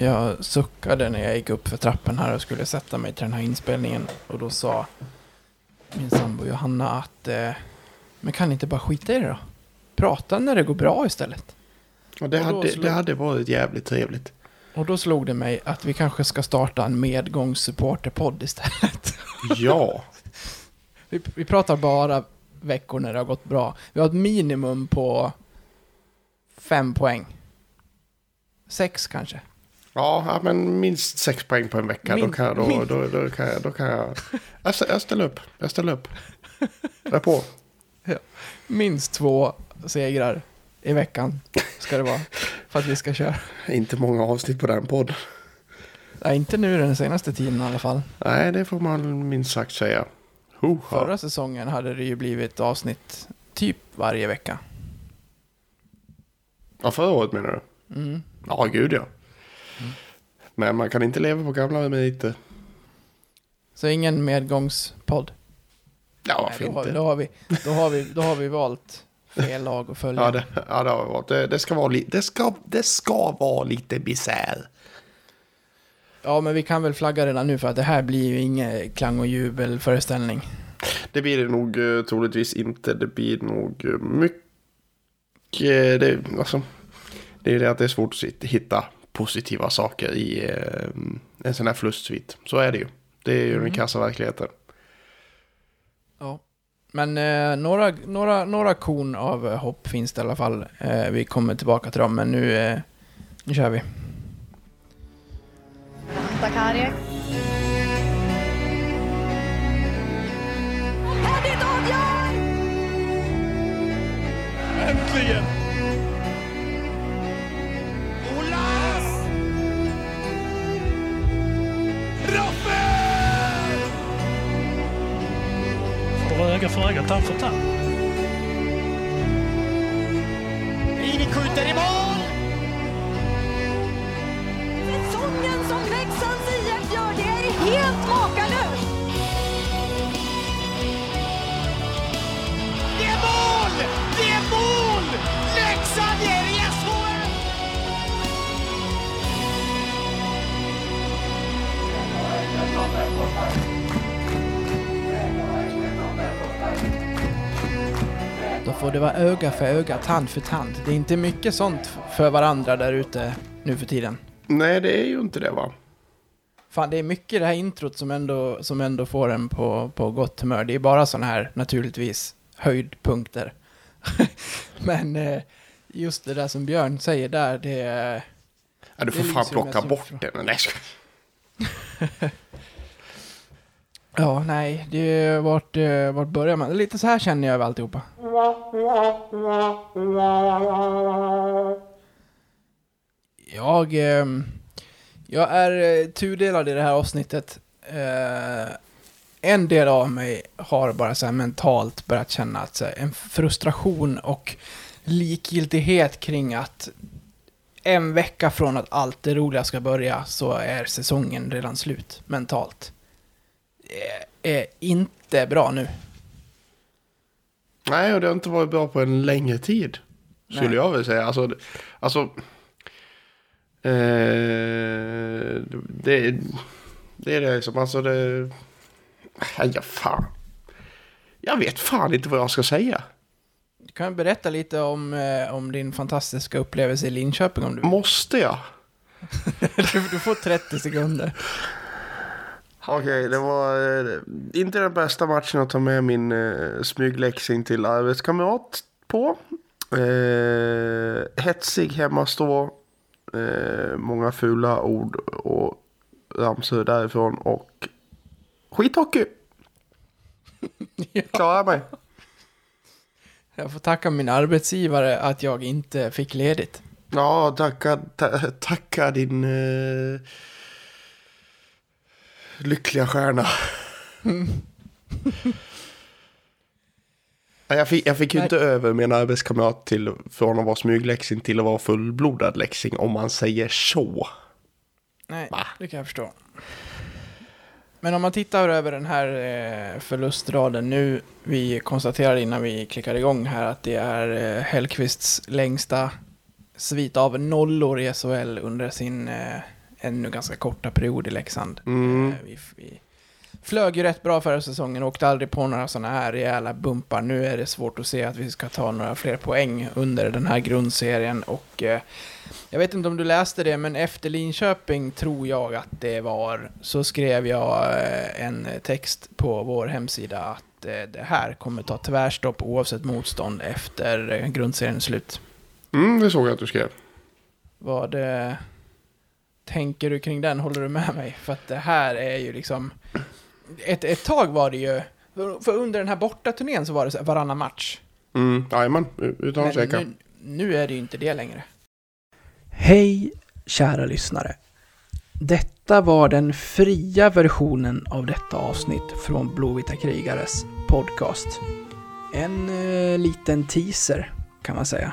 Jag suckade när jag gick upp för trappen här och skulle sätta mig till den här inspelningen. Och då sa min sambo Johanna att eh, men kan ni inte bara skita i det då? Prata när det går bra istället. Och det, Och hade, slog- det hade varit jävligt trevligt. Och då slog det mig att vi kanske ska starta en medgångssupporterpodd istället. Ja. Vi, vi pratar bara veckor när det har gått bra. Vi har ett minimum på fem poäng. Sex kanske. Ja, ja, men minst sex poäng på en vecka. då, Min- kan jag, då, min- då, då, kan jag, då kan jag... Jag, stä- jag ställer upp. Jag ställer upp. Jag är på. Minst två segrar i veckan ska det vara. För att vi ska köra. Inte många avsnitt på den podden. Nej, inte nu den senaste tiden i alla fall. Nej, det får man minst sagt säga. Hoha. Förra säsongen hade det ju blivit avsnitt typ varje vecka. Ja, förra året menar du? Mm. Ja, gud ja. Men man kan inte leva på gamla meriter. Så ingen medgångspodd. Ja, varför Nej, då, har, inte? då, har vi, då, har vi, då har vi valt fel lag att följa. Ja, det, ja, det har varit. Det, det, ska vara li, det, ska, det ska vara lite bisär. Ja, men vi kan väl flagga redan nu för att det här blir ju ingen klang och jubelföreställning. Det blir det nog eh, troligtvis inte. Det blir nog eh, mycket... Det, alltså, det är det att det är svårt att hitta positiva saker i eh, en sån här förlustsvit. Så är det ju. Det är ju den Mm. kassa verkligheten. Ja. Men eh, några, några, några korn av eh, hopp finns det i alla fall. Eh, vi kommer tillbaka till dem, men nu, eh, nu kör vi. Bakari. Öga för öga, tand för tand. Rini skjuter i mål! Säsongen som Leksands Får det vara öga för öga, tand för tand. Det är inte mycket sånt för varandra där ute nu för tiden. Nej, det är ju inte det va? Fan, det är mycket det här introt som ändå, som ändå får en på, på gott humör. Det är bara sådana här, naturligtvis, höjdpunkter. Men eh, just det där som Björn säger där, det. Ja, du Det får fan lyser plocka bort ifrån. den. Nej. Ja, nej, det är vart, eh, vart börjar man? Lite så här känner jag över alltihopa. Jag, ehm, jag är eh, tudelad i det här avsnittet. Eh, en del av mig har bara så här mentalt börjat känna att så här, en frustration och likgiltighet kring att en vecka från att allt det roliga ska börja så är säsongen redan slut mentalt. Det är inte bra nu. Nej, och det har inte varit bra på en längre tid. Skulle Nej. jag väl säga. Alltså, alltså eh, det, det är det som, alltså det... Ja, fan. Jag vet fan inte vad jag ska säga. Du kan berätta lite om, eh, om din fantastiska upplevelse i Linköping om du vill. Måste jag? Du, du får 30 sekunder. Okej, det var eh, inte den bästa matchen att ta med min eh, smygläxing till arbetskamrat på. Eh, hetsig hemmastå. Eh, många fula ord och ramsor därifrån och skithockey. Klarar mig. Jag får tacka min arbetsgivare att jag inte fick ledigt. Ja, tacka, ta, tacka din eh, lyckliga stjärna. Ja, jag, fick, jag fick ju inte över min arbetskamrat till, från att vara smygläxing till att vara fullblodad läxing om man säger så. Nej, Va? det kan jag förstå. Men om man tittar över den här eh, förlustraden nu. Vi konstaterade innan vi klickade igång här att det är eh, Hellqvists längsta svit av nollor i SHL under sin, eh, ännu ganska korta period i Leksand. Mm. Eh, Vi, vi flög ju rätt bra förra säsongen och åkte aldrig på några sådana här rejäla bumpar. Nu är det svårt att se att vi ska ta några fler poäng under den här grundserien och eh, jag vet inte om du läste det, men efter Linköping tror jag att det var, så skrev jag eh, en text på vår hemsida att eh, det här kommer ta tvärstopp oavsett motstånd efter grundseriens slut. Mm, det såg jag att du skrev. Vad eh, tänker du kring den? Håller du med mig? För att det här är ju liksom... Ett, ett tag var det ju... för- under den här bortaturnén så var det så här varannan match. Mm, jajamän, utan att tveka. nu, nu är det ju inte det längre. Hej, kära lyssnare. Detta var den fria versionen av detta avsnitt från Blåvita krigares podcast. En eh, liten teaser, kan man säga.